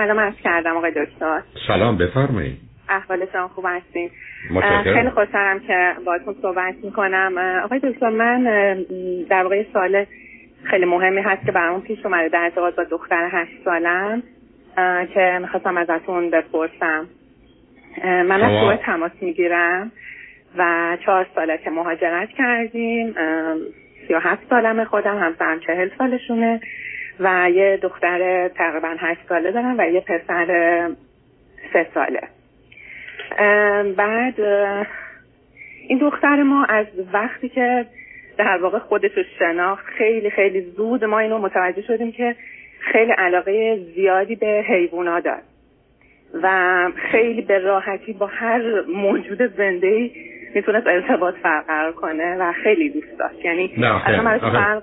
سلام عرض کردم آقای دکتر. سلام بفرمایید. احوالتان خوب هستین. خیلی خوشحالم که باهاتون صحبت می‌کنم. آقای دکتر من در واقع سوال خیلی مهمی هست که برامون پیش اومده در ارتباط با دختر هشت سالم که می‌خواستم ازتون بپرسم. من از شما- تماس می‌گیرم و چهار ساله که مهاجرت کردیم. سی و هفت سالم خودم همسرم چهل سالشونه. و یه دختر تقریبا هشت ساله دارم و یه پسر سه ساله. بعد این دختر ما از وقتی که در واقع خودش رو شناخت خیلی خیلی زود ما اینو متوجه شدیم که خیلی علاقه زیادی به حیوونا داره و خیلی به راحتی با هر موجود زنده ای می‌تونست ارتباط برقرار کنه و خیلی دوست داشت. یعنی اصلا فرق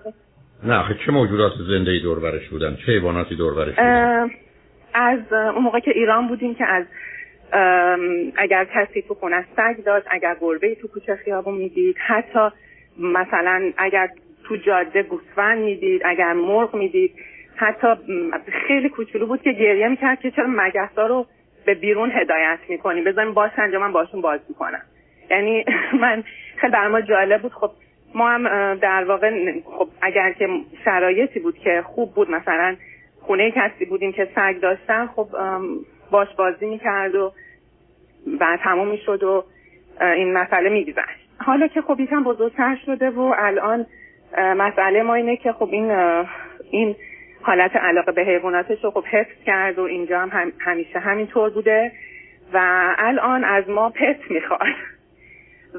نه چه موجودات زنده ای دور برش بودن؟ چه حیواناتی دور برش بودن از اون موقع که ایران بودیم که از اگر کسی تو خونه سگ داشت اگر گربه تو کوچه خیابون می‌دید حتی مثلا اگر تو جاده گوسفند می‌دید اگر مرغ می‌دید حتی خیلی کوچولو بود که گریه می‌کرد که چرا مگسا رو به بیرون هدایت می‌کنی؟ بذاریم باشن من باشون بازی کنم یعنی من خیلی بر ما جالب بود. خب ما هم در واقع خب اگر که شرایطی بود که خوب بود مثلا خونه کسی بودیم که سگ داشتن خب باش بازی می‌کرد و و تموم می‌شد و این مسئله میگذشت حالا که خب یکم بزرگتر شده و الان مسئله ما اینه که خب این این حالت علاقه به حیواناتش رو خب حفظ کرد و اینجا هم همیشه همینطور بوده و الان از ما پت می‌خواد.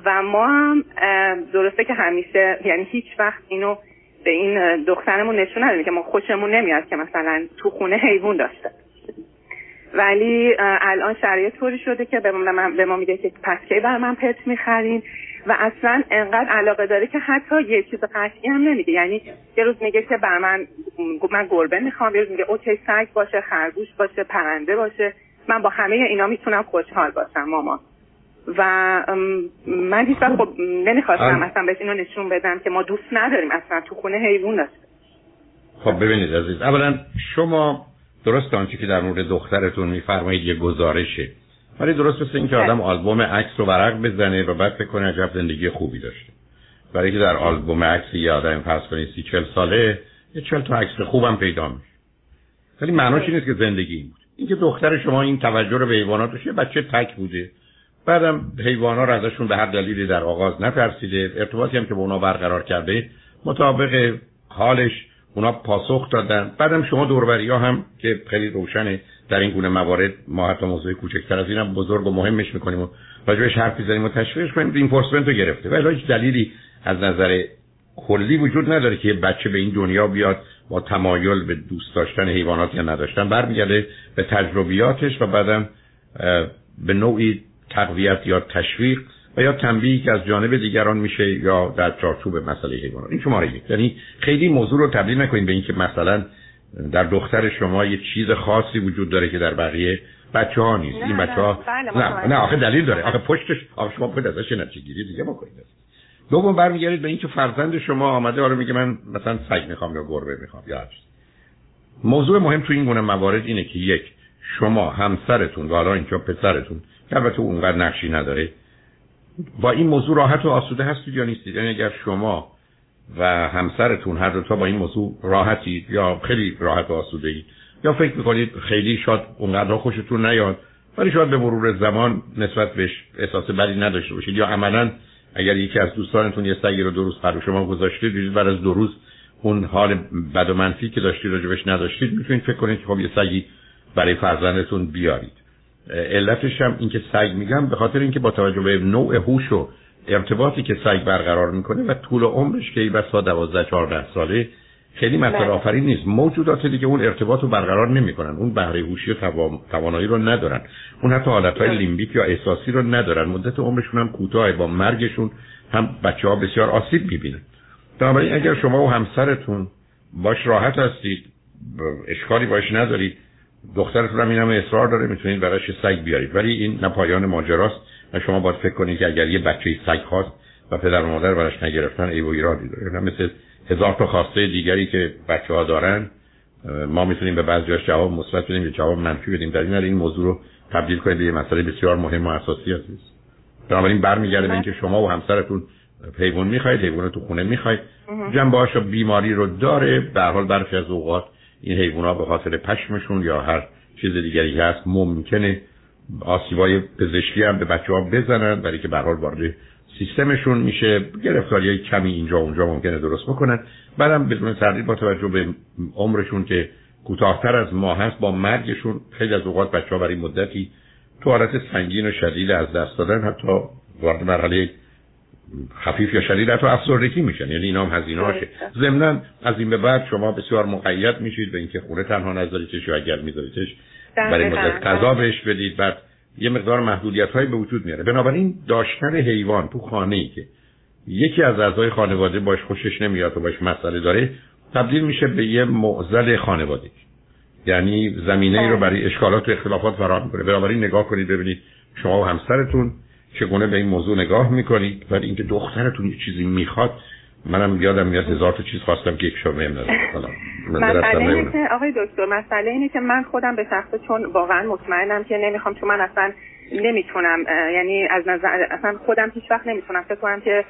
و ما هم درسته که همیشه یعنی هیچ وقت اینو به این دخترمون نشون ندادیم که ما خوشمون نمیاد که مثلا تو خونه حیوان داشته. ولی الان شرایط طوری شده که به من به ما میگه که پس کی بر من پت می‌خرین؟ و اصلا انقدر علاقه داره که حتی یه چیز قطعی هم نمیگه. یعنی یه روز میگه که بر من من گربه می‌خوام. یه روز میگه اوکی سگ باشه خرگوش باشه پرنده باشه. من با همه اینا می‌تونم خوشحال باشم ماما و من هیچ وقت خب نمی‌خواستم. اصلا بهش اینو نشون بدم که ما دوست نداریم اصلا تو خونه حیوان داشته خب ببینید عزیز اولا شما درست آنچه که در مورد دخترتون میفرمایید یه گزارشه. ولی درست مثل اینکه بله. آدم آلبوم عکس رو ورق بزنه و بعد فکر کنه عجب زندگی خوبی داشته. برای که در آلبوم عکس یه آدم فرض کنید سی چل ساله یه چل تا عکس خوبم پیدا میشه. ولی معناش این نیست که زندگی این بود. اینکه دختر شما این توجه رو به حیوانات داشته یه بچه تک بوده. بعدم حیوانا رو ازشون به هر دلیلی در آغاز نترسیده. ارتباطی هم که با اونا برقرار کرده. مطابق حالش اونا پاسخ دادن. بعدم شما دوربری ها هم که خیلی روشنه در این گونه موارد ما حتی موضوع کوچکتر از اینم بزرگ و مهمش می‌کنیم و راجبش حرف می‌زنیم و تشویقش کنیم. رینفورسمنت رو گرفته. ولی هیچ دلیلی از نظر کلی وجود نداره که بچه به این دنیا بیاد با تمایل به دوست داشتن حیوانات یا نداشتن. برمیگرده به تجربیاتش و بعدم به نوعی تقویت یا تشویق و یا تنبیهی که از جانب دیگران میشه یا در چارچوب مسئله حیوانات این شماره یک. یعنی خیلی موضوع رو تبدیل نکنید به اینکه مثلا در دختر شما یه چیز خاصی وجود داره که در بقیه بچه ها نیست نه، این بچه ها بله، نه. نه آخه دلیل داره. آخه پشتش آخه شما باید ازش نتیجه گیری دیگه بکنید. دوم برمیگردید به اینکه فرزند شما آمده آره میگه من مثلا سگ می‌خوام یا گربه می‌خوام یا هر. موضوع مهم تو این گونه موارد اینه که یک شما همسرتون و حالا اینجا پسرتون که البته اونقدر نقشی نداره. با این موضوع راحت و آسوده هستید یا نیستید؟ یعنی اگر شما و همسرتون هر دو تا با این موضوع راحتید یا خیلی راحت و آسوده اید یا فکر می‌کنید خیلی شاید اونقدر خوشتون نیاد ولی شاید به مرور زمان نسبت بهش احساس بدی نداشته باشید. یا عملا اگر یکی از دوستانتون یه سگی رو دو روز برای شما گذاشته دیدید بعد از دو روز اون حال بد و منفی که داشتید راجبش نداشتید می‌تونید فکر کنید که خب یه سگی برای فرزندتون بیارید. علتش هم این که سگ میگم به خاطر اینکه با توجه به نوع هوش و ارتباطی که سگ برقرار می‌کنه و طول عمرش که ای بسا 12 14 ساله خیلی مسئله بله. آفرین نیست. موجودات دیگه اون ارتباط رو برقرار نمی‌کنن. اون بهره هوشی و توانایی رو ندارن. اون حتی حالتهای بله. لیمبیک یا احساسی رو ندارن. مدت عمرشون هم کوتاه با مرگشون هم بچه ها بسیار آسیب می‌بینن. بنابراین اگر شما و همسرتون باش راحت هستید اشکالی باش ندارید دخترتون هم این همه اصرار داره می‌تونید براش سگ بیارید. ولی این نه پایان ماجراست و شما باید فکر کنید که اگر یه بچه سگ خواست و پدر و مادر براش نگرفتن ای و ایرادی داره. نه مثل هزار تا خواسته دیگری که بچه ها دارن ما می‌تونیم به بعضیاش جواب مثبت بدیم یا جواب منفی بدیم. در این حال این موضوع رو تبدیل کنید به یه مسئله بسیار مهم و اساسی عزیز. بنابراین برمیگرده به اینکه شما و همسرتون حیوان می‌خواید حیوان تو خونه می‌خواید. جنبه بیماری رو داره. به حال برخی از اوقات این حیوان ها به خاطر پشمشون یا هر چیز دیگری هست ممکنه آسیبای پزشکی هم به بچه ها بزنن برای که به حال وارد سیستمشون میشه. گرفتاری های کمی اینجا اونجا ممکنه درست بکنن. بعدم بدون تردید با توجه به عمرشون که کوتاهتر از ما هست با مرگشون خیلی از اوقات بچه ها برای مدتی تو حالت سنگین و شدید از دست دادن حتی وارد مرحله خفیف یا شدید حتی افسردگی میشن. یعنی اینا هم هزینه هاشه. ضمنا از این به بعد شما بسیار مقید میشید به اینکه خونه تنها نذاریدش یا اگر میذاریدش برای مدت غذا بهش بدید. بعد یه مقدار محدودیت هایی به وجود میاره. بنابراین داشتن حیوان تو خانه ای که یکی از اعضای خانواده باش خوشش نمیاد و باش مسئله داره تبدیل میشه به یه معضل خانواده. یعنی زمینه ای رو برای اشکالات و اختلافات فراهم می‌کنه. بنابراین نگاه کنید ببینید شما و همسرتون چگونه به این موضوع نگاه می‌کنید ولی اینکه دخترتون یه چیزی می‌خواد منم یادم میاد هزار تا چیز خواستم که یک شما مسئله اینه که آقای دکتر مسئله اینه که من خودم به شخص چون واقعا مطمئنم که نمی‌خوام چون من اصلا نمی‌تونم یعنی از نظر اصلا خودم هیچ وقت نمی‌تونم. فکر کنم که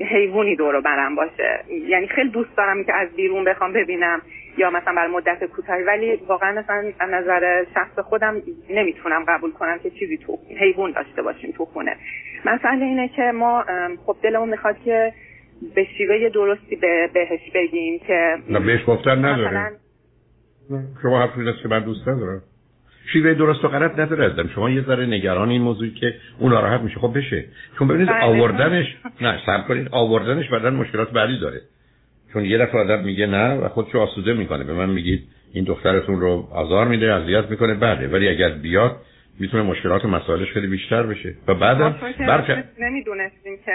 حیوانی دور برم باشه. یعنی خیلی دوست دارم که از بیرون بخوام ببینم یا مثلا بر مدت کوتاهی. ولی واقعا مثلا از نظر شخص خودم نمی‌تونم قبول کنم که چیزی تو حیوان داشته باشیم تو خونه. مسئله اینه که ما خب دلمون می‌خواد که به شیوه درستی به بهش بگیم که نه بهش گفتن نداره. شما حرفی که من دوست ندارم. شیوه درست و غلط نداره ازم شما یه ذره نگران این موضوعی که اون ناراحت میشه. خب بشه. چون ببینید بله. آوردنش نه سب کنید. آوردنش بعدا مشکلات بعدی داره. چون یه دفعه آدم میگه نه و خودشو آسوده می‌کنه. به من میگید این دخترتون رو آزار میده اذیت می‌کنه. بعده ولی اگر بیاد می‌تونه مشکلات و مسائلش خیلی بیشتر بشه. و بعدم برخ... نمی‌دونستیم که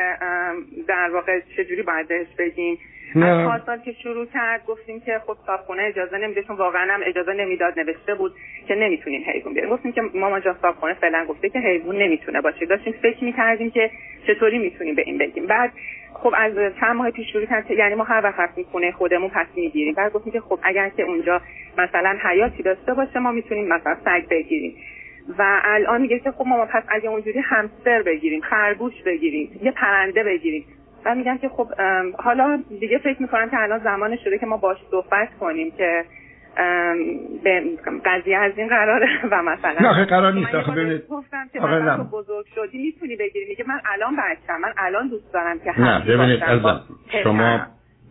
در واقع چجوری باید بهش بگیم. از سال که شروع کرد گفتیم که خب صابخونه اجازه نمیده چون واقعا هم اجازه نمی‌داد نوشته بود که نمی‌تونین حیوان بیاریم. گفتیم که ماما جان صابخونه فعلا گفته که حیوان نمی‌تونه باشه. داشتیم فکر می‌کردیم که چطوری می‌تونیم به این بگیم. بعد خب از چند ماه پیش شروع کرد یعنی ما هر وقت خونه خودمون پس می‌گیریم. بعد گفتیم که خب اگر که اونجا مثلا حیاتی داشته باشه ما می‌تونیم مثلا سگ بگیریم. و الان میگه که خب ما پس اگه اونجوری همستر بگیریم خرگوش بگیریم یه پرنده بگیریم. و میگم که خب حالا دیگه فکر می‌کنم که الان زمان شده که ما باش صحبت کنیم که به قضیه از این قراره و مثلا نه قرار نیست. آخه ببینید. گفتم که من بزرگ شدی می‌تونی بگیری. میگه من الان بچم من الان دوست دارم که نه ببینید عزیزم شما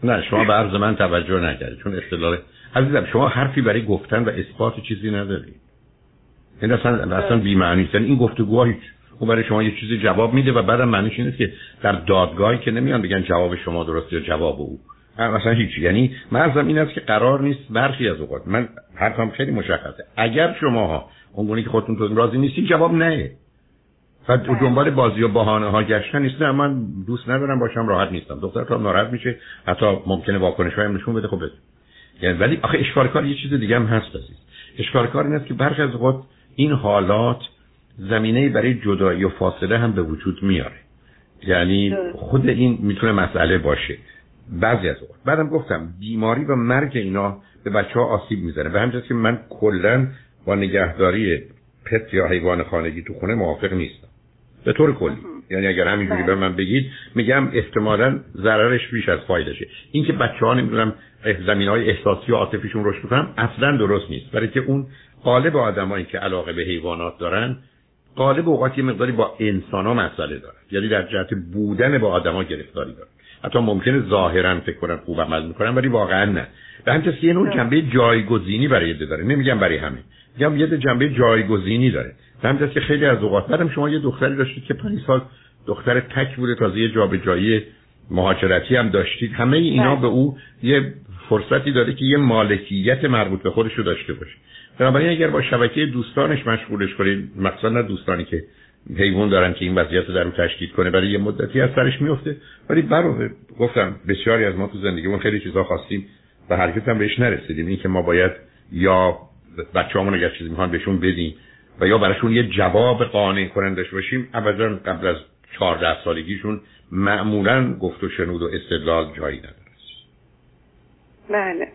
نه شما به عرض من توجه نکردید. چون اصطلاح عزیزم شما حرفی برای گفتن و اثبات چیزی ندارید. این اصلا اصلا بی معنی یعنی این گفتگوها هیچ اون برای شما یه چیزی جواب میده و بعدم معنیش اینه که در دادگاهی که نمیان بگن جواب شما درست یا جواب او. مثلا هیچ یعنی مرزم این است که قرار نیست برخی از اوقات. من حرفم خیلی مشخصه. اگر شماها اونگونه که خودتون تو راضی نیستی جواب نه. و دنبال بازی و بهانه ها گشتن نیست. نه من دوست ندارم باشم راحت نیستم. دختر تو ناراحت میشه. حتی ممکنه واکنش های نشون بده. خب یعنی ولی آخه اشکال کار یه چیز دیگه هم هست عزیز. اشکال کار این است که برخی از اوقات این حالات زمینه برای جدایی و فاصله هم به وجود میاره. یعنی خود این می‌تونه مسئله باشه. بعضی از اوقات. بعدم گفتم بیماری و مرگ اینا به بچه ها آسیب می‌زنه. به همجاست که من کلا با نگهداری پت یا حیوان خانگی تو خونه موافق نیستم. به طور کلی. یعنی اگر همینجوری به من بگید میگم احتمالا ضررش بیش از فایدشه اینکه بچه ها نمی‌دونم زمین های احساسی و عاطفیشون رشد کنم اصلا درست نیست. برای که اون قالب آدمایی که علاقه به حیوانات دارن قالب اوقات یه مقداری با انسان ها مسئله دارن یعنی در جهت بودن با آدما گرفتاری دارن حتی ممکنه ظاهرا فکر کنن خوب عمل می‌کنن ولی واقعا نه. به همین یه نوع جنبه جایگزینی برای یه داره. نمیگم برای همه. میگم یه جنبه جایگزینی داره. به همین که خیلی از اوقات بعدم شما یه دختری داشتید که 5 سال دختر تک بوده تازه یه جابجایی مهاجرتی هم داشتید. همه اینا بله. به او یه فرصتی داره که یه مالکیت مربوط به خودش رو داشته باشه. بنابراین اگر با شبکه دوستانش مشغولش کنید مثلا نه دوستانی که حیوان دارن که این وضعیت رو در رو تشدید کنه برای یه مدتی از سرش میفته ولی برای گفتم بسیاری از ما تو زندگیمون خیلی چیزا خواستیم و هرگز هم بهش نرسیدیم. این که ما باید یا بچه‌هامون اگر چیزی می‌خوان بهشون بدیم و یا براشون یه جواب قانع کنندش باشیم ابدا قبل از 14 سالگیشون معمولا گفت و شنود و استدلال جایی نداره. بله.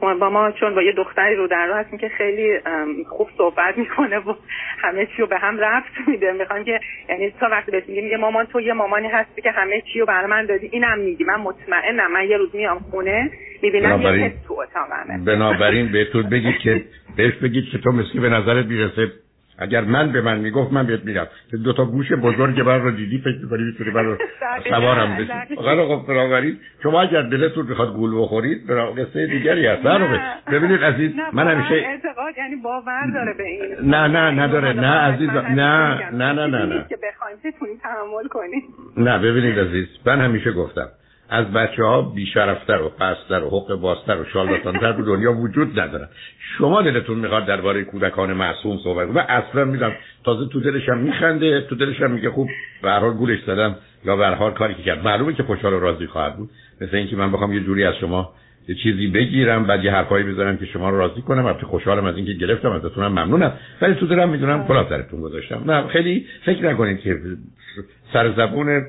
با ما چون با یه دختری رو در راه هستیم که خیلی خوب صحبت می‌کنه و همه چی رو به هم رفت میده. می‌خوام که یعنی تا وقتی بهش میگه میگه مامان تو یه مامانی هستی که همه چی رو برای من دادی اینم میگی. من مطمئنم. من یه روز میام خونه می‌بینم یه تو اتاقمه. بنابراین بهتون بگید که بهش بگید که تو مثل به نظرت می‌رسه اگر من به من می‌گفت من بهت میگم. که دو تا گوش بزرگ بر رو دیدی فکر می‌کنی می‌تونی بر سوارم بشی. فقط خب بنابراین شما اگر دلتون بخواد گول بخورید برای قصه دیگری هست. ببینید عزیز من همیشه اعتقاد یعنی باور داره به این. نه نه نداره. نه عزیز نه نه نه نه نه. که بخواید تحمل کنید نه ببینید عزیز من همیشه گفتم از بچه ها بیشرفتر و پستر و حق بازتر و شالاتانتر تو دنیا وجود ندارن شما دلتون می‌خواد درباره کودکان معصوم صحبت و اصلا میدم تازه تو دلشم میخنده تو دلشم میگه خوب به هر حال گولش زدم یا به حال کاری که کرد. معلومه که خوشحال و راضی خواهد بود. مثل اینکه من بخوام یه جوری از شما یه چیزی بگیرم بعد یه حرفایی بزنم که شما رو راضی کنم. البته خوشحالم از اینکه گرفتم ازتونم ممنونم. ولی تو دلم می‌دونم کلا سرتون گذاشتم. نه خیلی فکر نکنید که سر زبون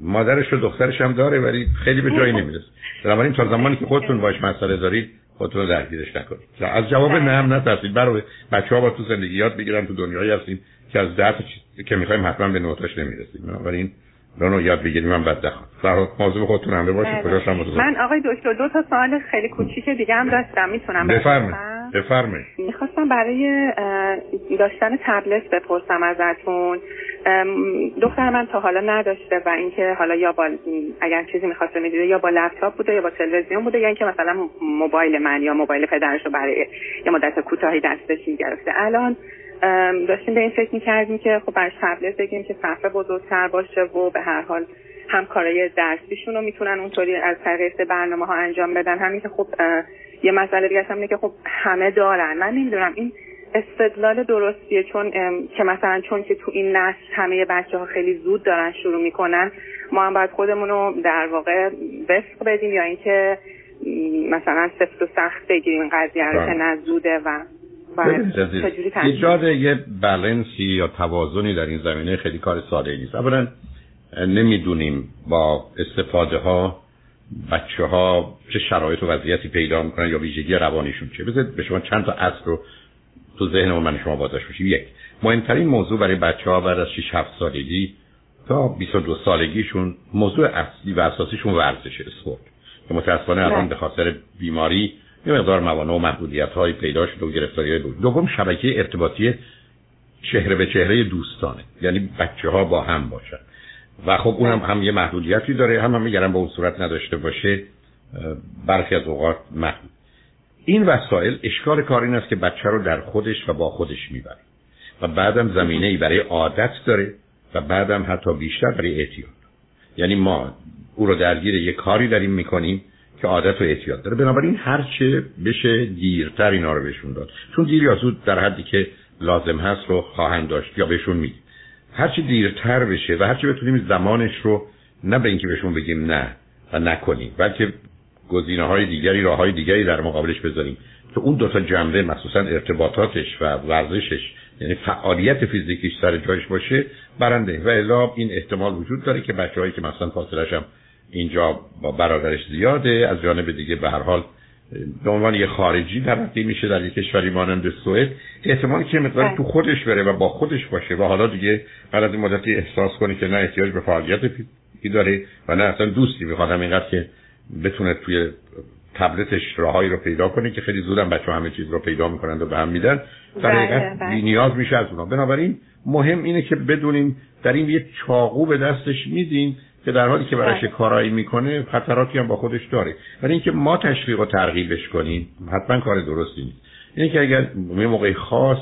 مادرش و دخترش هم داره ولی خیلی به جایی نمی‌رسه. بنابراین تا زمانی که خودتون باش مسئله دارید خودتون رو درگیرش نکنید. از جواب نه هم نترسید. برای بچه ها با تو زندگی یاد بگیرن تو دنیایی هستیم که از ده چیز که می‌خوایم حتما به نوتاش نمی‌رسیم. بنابراین رو یاد بگیریم من بد در موضوع خودتون هم باشید بله. کجاش هم من آقای دکتر دو تا سوال خیلی کوچیک دیگه هم داشتم. می‌تونم بفرمایید. بفرمایید. می‌خواستم برای داشتن تبلت بپرسم ازتون. دختر من تا حالا نداشته و اینکه حالا یا با اگر چیزی می‌خواسته می‌دیده یا با لپتاپ بوده یا با تلویزیون بوده یا اینکه مثلا موبایل من یا موبایل پدرش رو برای یه مدت کوتاهی دستش می‌گرفته. الان داشتیم به این فکر می‌کردیم که خب برش تبلت بگیم که صفحه بزرگتر باشه و به هر حال هم کارای درسیشون رو می‌تونن اونطوری از طریق برنامه ها انجام بدن. همین که خب یه مسئله دیگه هم که خب همه دارن. من نمی‌دونم این استدلال درستیه چون که مثلا چون که تو این نسل همه بچه ها خیلی زود دارن شروع می‌کنن ما هم باید خودمون رو در واقع وفق بدیم یا اینکه مثلا سفت و سخت بگیریم این قضیه رو که بله. نزوده و ایجاد یه بلنسی یا توازنی در این زمینه خیلی کار ساده نیست. اولا نمی‌دونیم با استفاده ها بچه ها چه شرایط و وضعیتی پیدا می‌کنن یا ویژگی روانیشون چه بذارید به شما چند تا اصل رو تو ذهن من شما بازش یک مهمترین موضوع برای بچه ها بعد از 6 7 سالگی تا 22 سالگیشون موضوع اصلی و اساسیشون ورزش اسپورت که متاسفانه الان بله. به خاطر بیماری یه مقدار موانع و محدودیت های پیدا شده و گرفتاری های بود. دوم شبکه ارتباطی چهره به چهره دوستانه. یعنی بچه ها با هم باشن. و خب اونم هم یه محدودیتی داره هم هم میگرم به اون صورت نداشته باشه برخی از اوقات محدود. این وسایل اشکال کار این است که بچه رو در خودش و با خودش می‌بره. و بعدم زمینه ای برای عادت داره و بعدم حتی بیشتر برای اعتیاد. یعنی ما او رو درگیر یه کاری داریم می‌کنیم که عادت و اعتیاد داره. بنابراین هرچه بشه دیرتر اینا رو بهشون داد. چون دیر یا زود در حدی که لازم هست رو خواهند داشت یا بهشون میدیم. هرچی دیرتر بشه و هرچی بتونیم زمانش رو نه به اینکه بهشون بگیم نه و نکنیم بلکه گزینه های دیگری راه های دیگری در مقابلش بذاریم. که اون دوتا جنبه مخصوصا ارتباطاتش و ورزشش یعنی فعالیت فیزیکیش سر جایش باشه برنده. و الا این احتمال وجود داره که بچه‌هایی که مثلا فاصلش هم اینجا با برادرش زیاده از جانب دیگه به هر حال به عنوان یه خارجی تلقی میشه در یک کشوری مانند سوئد احتمال که مقدار بله. تو خودش بره و با خودش باشه و حالا دیگه بعد از این مدتی احساس کنه که نه احتیاج به فعالیت فیزیکی داره و نه اصلا دوستی می‌خواد همینقدر که بتونه توی تبلتش راههایی رو پیدا کنه که خیلی زودم بچه همه چیز رو پیدا می‌کنند و به هم میدن در بله، بله. نیاز میشه از اونا بنابراین مهم اینه که بدونیم در این یه چاقو به دستش میدیم که در حالی که برایش بله. کارایی می‌کنه خطراتی هم با خودش داره ولی اینکه ما تشویق و ترغیبش کنیم حتما کار درستی نیست اینه که اگر یه موقع خاص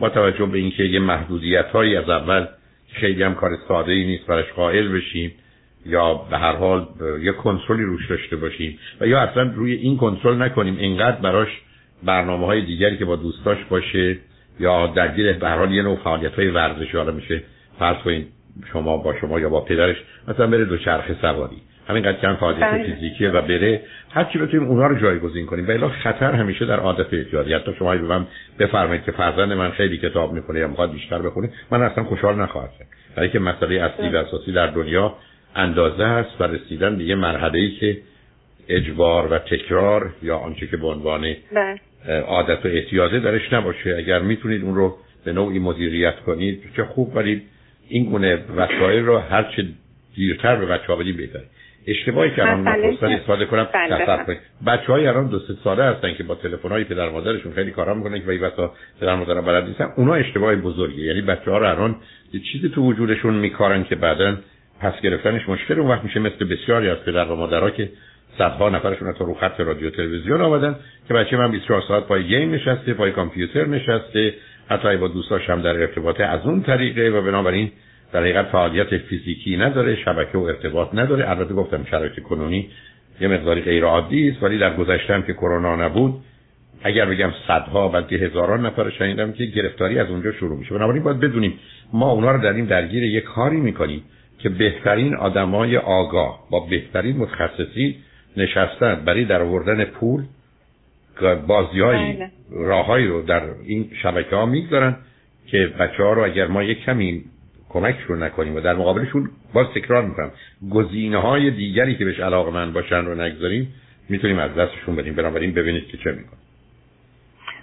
با توجه به اینکه یه محدودیت هایی از اول خیلی هم کار ساده ای نیست براش قائل بشیم یا به هر حال یه کنترلی روش داشته باشیم و یا اصلا روی این کنترل نکنیم اینقدر براش برنامه های دیگری که با دوستاش باشه یا درگیر به هر حال یه نوع فعالیت های ورزشی حالا میشه فرض کنید شما با شما یا با پدرش مثلا بره دو چرخ سواری. همینقدر کم فعالیت بله. فیزیکیه و بره. هر چی بتونیم اونها رو جایگزین کنیم. و خطر همیشه در عادت اعتیادی حتی شما به من بفرمایید که فرزند من خیلی کتاب می‌خونه یا می‌خواد بیشتر بخونه من اصلا خوشحال نخواهد شد. برای که مسئله اصلی و اساسی در دنیا اندازه هست و رسیدن به یه مرحله ای که اجبار و تکرار یا آنچه که به عنوان بله. عادت و احتیاطه درش نباشه. اگر می‌تونید اون رو به نوعی مدیریت کنید چه خوب ولی این گونه وسایل رو هر چه دیرتر به بچه ها بدید بهتره. اشتباهی که الان من فرصت استفاده کنم بله. بچه های الان دو سه ساله هستن که با تلفن های پدر مادرشون خیلی کارا می‌کنن که وقتا پدر مادر بلد نیستن. اونا اشتباه بزرگی یعنی بچه ها رو الان یه چیزی تو وجودشون میکارن که بعدا پس گرفتنش مشکل. اون وقت میشه مثل بسیاری از پدر و مادرها که صدها نفرشون تا رو خط رادیو تلویزیون آمدن که بچه من 24 ساعت پای گیم نشسته پای کامپیوتر نشسته. حتی با دوستاش هم در ارتباطه از اون طریقه و بنابراین در حقیقت فعالیت فیزیکی نداره شبکه و ارتباط نداره. البته گفتم شرایط کنونی یه مقداری غیر عادی است ولی در گذشته که کرونا نبود اگر بگم صدها بلکه هزاران نفر شنیدم که گرفتاری از اونجا شروع میشه. بنابراین باید بدونیم ما اونا رو داریم درگیر یک کاری می‌کنیم که بهترین آدمای آگاه با بهترین متخصصی نشستن برای در آوردن پول بازیایی بله. راههایی رو در این شبکه ها می‌گذارن که بچه ها رو اگر ما یک کمی کمکشون نکنیم و در مقابلشون باز تکرار می‌کنم. گزینه های دیگری که بهش علاقه من باشن رو نگذاریم می‌تونیم از دستشون بدیم بنابراین ببینید که چه میکن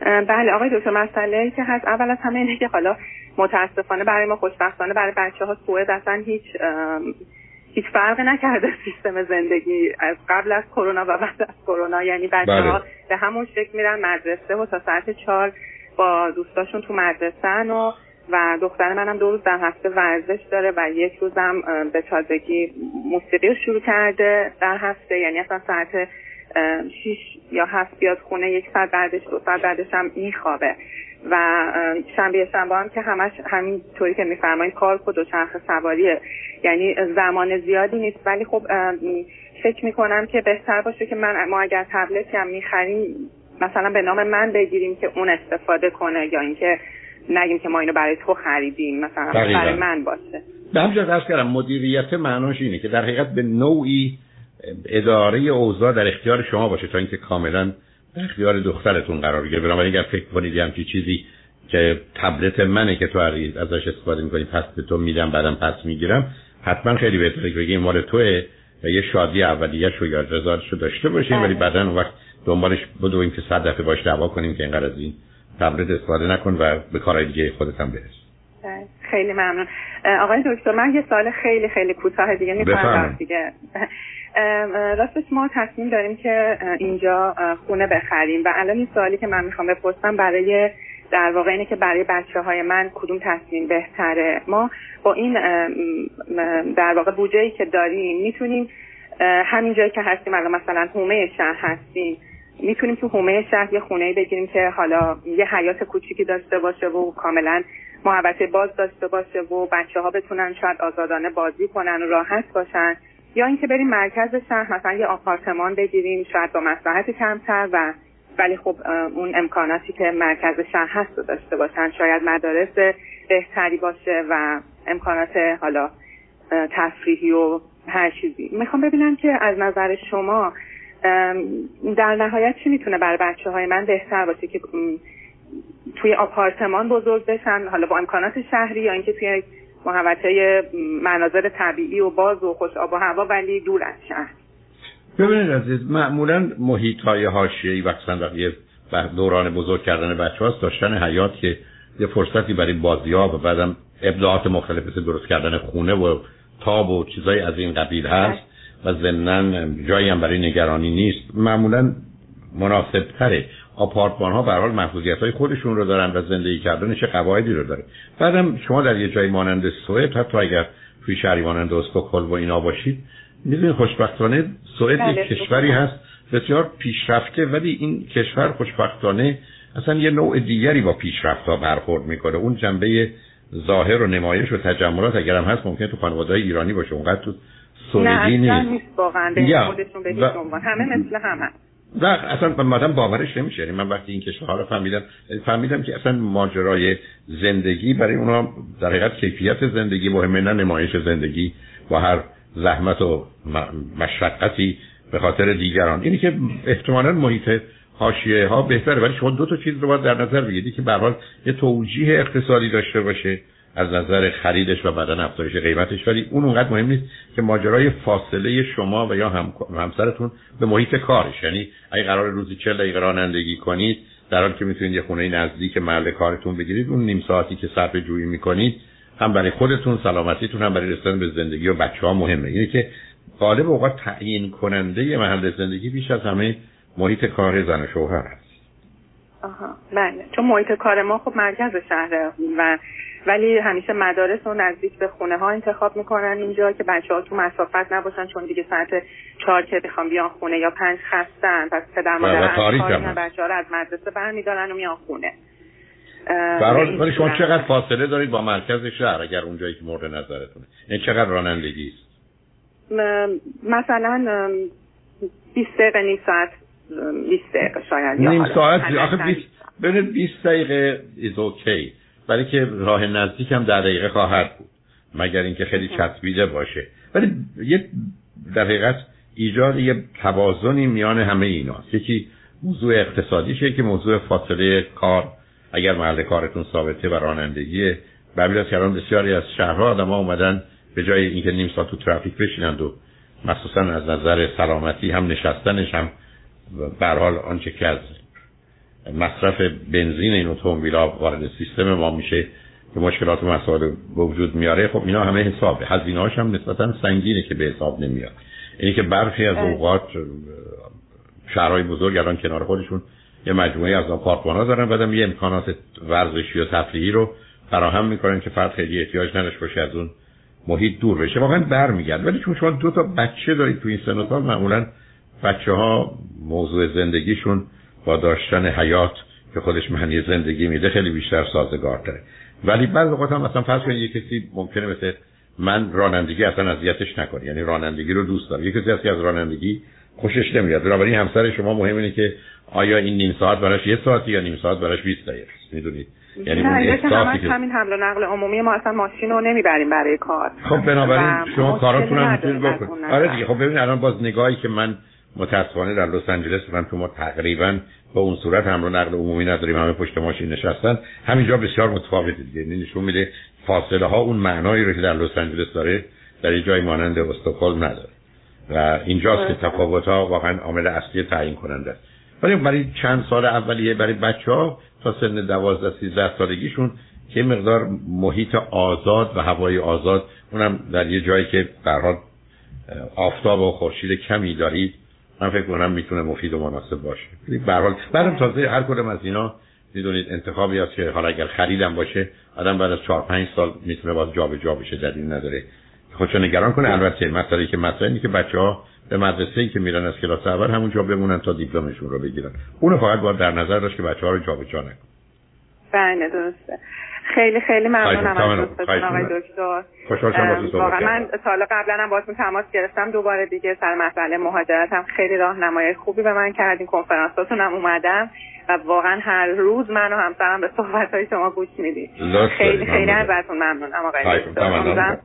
بله آقای دکتر مسئله که هست اول از همه اینه که حالا متاسفانه برای ما خوشبختانه برای بچه ها سوئد اصلا هیچ هیچ فرق نکرده سیستم زندگی از قبل از کرونا و بعد از کرونا. یعنی بچه ها بله. به همون شکل میرن مدرسه و تا ساعت چهار با دوستاشون تو مدرسه و و دختر منم دو روز در هفته ورزش داره و یک روزم به تازگی موسیقی رو شروع کرده در هفته. یعنی اصلا ساعت شیش یا هفت بیاد خونه یک ساعت بعدش دو ساعت بعدش هم میخوابه. و شنبه شنبه هم که همش همین طوری که میفرمایید کار و دوچرخه سواریه. یعنی زمان زیادی نیست. ولی خب فکر می‌کنم که بهتر باشه که من ما اگر تبلتی هم می‌خریم مثلا به نام من بگیریم که اون استفاده کنه یا اینکه نگیم که ما اینو برای تو خریدیم مثلا دقیقاً. برای من باشه. به همجا دست کردم مدیریت معناش اینه که در حقیقت به نوعی اداره اوضاع در اختیار شما باشه تا اینکه کاملا در اختیار دخترتون قرار بگیره. بنابراین اگر فکر کنید یه همچی چیزی که تبلت منه که تو ازش استفاده می‌کنی پس به تو میدم بعدم پس می‌گیرم حتما خیلی بهتره که بگی این مال توه و یه شادی اولیه‌ش رو یا رضایتش رو داشته باشیم بله. ولی بعدا اون وقت دنبالش بدویم که صد دفعه باش دعوا کنیم که اینقدر از این تبلت استفاده نکن و به کارهای دیگه خودت هم برس بله، خیلی ممنون. آقای دکتر من یه سال خیلی خیلی کوتاه دیگه. می‌کنم دیگه. راستش ما تصمیم داریم که اینجا خونه بخریم و الان این سوالی که من می‌خوام بپرسم برای در واقع اینه که برای بچه های من کدوم تصمیم بهتره. ما با این در واقع بودجه ای که داریم می‌تونیم همین جایی که هستیم الان مثلا حومه شهر هستیم می‌تونیم تو حومه شهر یه خونه بگیریم که حالا یه حیات کوچیکی داشته باشه و کاملا محوطه باز داشته باشه و بچه ها بتونن شاید آزادانه بازی کنن و راحت باشن. یا اینکه بریم مرکز شهر مثلا یه آپارتمان بگیریم شاید با مساحت کمتر و ولی خب اون امکاناتی که مرکز شهر هست رو داشته باشن. شاید مدارس بهتری باشه و امکانات حالا تفریحی و هر چیزی. می‌خوام ببینم که از نظر شما در نهایت چی می‌تونه برای بچه های من بهتر باشه که توی آپارتمان بزرگ بشن حالا با امکانات شهری یا اینکه توی محوطه مناظر طبیعی و باز و خوش آب و هوا ولی دور از شهر. ببینید عزیز معمولا محیط های حاشیه‌ای در یه دوران بزرگ کردن بچه هاست داشتن حیات که یه فرصتی برای بازی ها و بعدم ابداعات مختلف مثل درست کردن خونه و تاب و چیزای از این قبیل هست و ضمنا جایی هم برای نگرانی نیست. معمولا مناسب تره آپارتمان ها به حال محفوظیت های خودشون رو دارن و زندگی کردن چه قواعدی رو داره. بعدم شما در یه جایی مانند سوئد حتی اگر توی شهری مانند استکهلم و اینا باشید می‌دونید خوشبختانه سوئد بله، یک کشوری هست بسیار پیشرفته ولی این کشور خوشبختانه اصلا یه نوع دیگری با پیشرفت ها برخورد می‌کنه. اون جنبه ظاهر و نمایش و تجملات اگر هم هست ممکنه تو خانواده ایرانی باشه. اونقدر تو نه سوئدی اصلا نیست. نیست واقعا به خودشون به و- همه مثل همه و اصلا مادم باورش نمیشه. یعنی من وقتی این کشورها رو فهمیدم فهمیدم که اصلا ماجرای زندگی برای اونا در حقیقت کیفیت زندگی مهمه نه نمایش زندگی با هر زحمت و مشقتی به خاطر دیگران. اینی که احتمالا محیط حاشیه ها بهتره ولی شما دو تا چیز رو باید در نظر بگیرید که به حال یه توجیه اقتصادی داشته باشه. از نظر خریدش و بعدا افزایش قیمتش. ولی اون اونقدر مهم نیست که ماجرای فاصله شما و یا هم... همسرتون به محیط کارش. یعنی اگه قرار روزی 40 دقیقه رانندگی کنید در حالی که می‌تونید یه خونه نزدیک محل کارتون بگیرید اون نیم ساعتی که صرف جویی می‌کنید هم برای خودتون سلامتیتون هم برای رسیدن به زندگی و بچه ها مهمه. اینه که غالب اوقات تعیین کننده محل زندگی بیش از همه محیط کار زن و شوهر هست. آها. بله. چون محیط کار ما خب مرکز شهره و ولی همیشه مدارس رو نزدیک به خونه ها انتخاب می‌کنن اینجا که بچه ها تو مسافت نباشن چون دیگه ساعت چهار که بخوام بیان خونه یا پنج خستن. پس پدر مادر بچه ها رو از مدرسه برمیدارن و میان خونه. برای ولی شما چقدر فاصله دارید با مرکز شهر اگر اونجایی که مورد نظرتونه؟ یعنی چقدر رانندگی است؟ مثلا 20 دقیقه نیم ساعت 20 دقیقه شاید نیم ساعت؟ آخه 20 ببینید 20 دقیقه is okay. ولی که راه نزدیک هم در دقیقه خواهد بود. مگر اینکه خیلی چسبیده باشه. ولی یه در حقیقت ایجاد یه توازنی میان همه ایناست. یکی موضوع اقتصادیشه که موضوع فاصله کار. اگر محل کارتون ثابته و رانندگیه. به کردن بسیاری از شهرها آدم ها اومدن به جای اینکه نیم ساعت تو ترافیک بشینند و مخصوصا از نظر سلامتی هم نشستنش هم به حال آنچه که از مصرف بنزین این اتومبیل وارد سیستم ما میشه که مشکلات و مسائل به وجود میاره. خب اینا همه حسابه. هزینه هم نسبتا سنگینه که به حساب نمیاد. اینی که برخی از اوقات شهرهای بزرگ الان کنار خودشون یه مجموعه از آپارتمان ها دارن بعدم یه امکانات ورزشی و تفریحی رو فراهم می‌کنن که فرد خیلی احتیاج نداشته باشه از اون محیط دور بشه. واقعا برمیگرد ولی چون شما دو تا بچه دارید تو این سن و معمولا بچه ها موضوع زندگیشون با داشتن حیات که خودش معنی زندگی میده خیلی بیشتر سازگار داره ولی بعض اوقات هم مثلا فرض کنید یه کسی ممکنه مثل من رانندگی اصلا اذیتش نکنه. یعنی رانندگی رو دوست داره. یه کسی هست که از رانندگی خوشش نمیاد. بنابراین همسر شما مهم اینه که آیا این نیم ساعت براش یه ساعتی یا نیم ساعت براش 20 دقیقه می‌دونید؟ یعنی اون احساسی که همین حمل و نقل عمومی ما اصلا ماشین رو نمی‌بریم برای کار. خب بنابراین شما کاراتون هم می‌تونید بکنید. آره دیگه خب ببین الان باز نگاهی که من متاسفانه در لس آنجلس من که ما تقریبا با اون صورت حمل و نقل عمومی نداریم همه پشت ماشین نشستن. همینجا بسیار متفاوته دیگه. یعنی نشون میده فاصله ها اون معنایی رو که در لس آنجلس داره در جای مانند استکهلم نداره. و اینجاست که تفاوت ها واقعا عامل اصلی تعیین کننده است. ولی برای چند سال اولیه برای بچه ها تا سن دوازده سیزده سالگیشون که مقدار محیط آزاد و هوای آزاد اونم در یه جایی که برحال آفتاب و خورشید کمی دارید. من فکر کنم می‌تونه مفید و مناسب باشه. به حال بعدم تازه هر کدوم از اینا می‌دونید انتخابی هست که حالا اگر خریدم باشه آدم بعد از 4 5 سال می‌تونه باز جابجا بشه دلیل نداره. خودشو نگران کنه. البته مسئله که مسئله اینه که بچه‌ها به مدرسه ای که میرن از کلاس اول همونجا بمونن تا دیپلمشون رو بگیرن. اونو فقط باید در نظر داشت که بچه‌ها رو جابجا نکنه بله درسته. خیلی خیلی ممنونم از دوستتون آقای دکتر. واقعا من سال قبلا هم باهاتون تماس گرفتم. دوباره دیگه سر مسئله مهاجرت هم خیلی راهنمایی خوبی به من کردین. کنفرانساتون هم اومدم و واقعا هر روز من و همسرم به صحبت های شما گوش میدیم خیلی خیلی ازتون ممنونم آقای دکتر.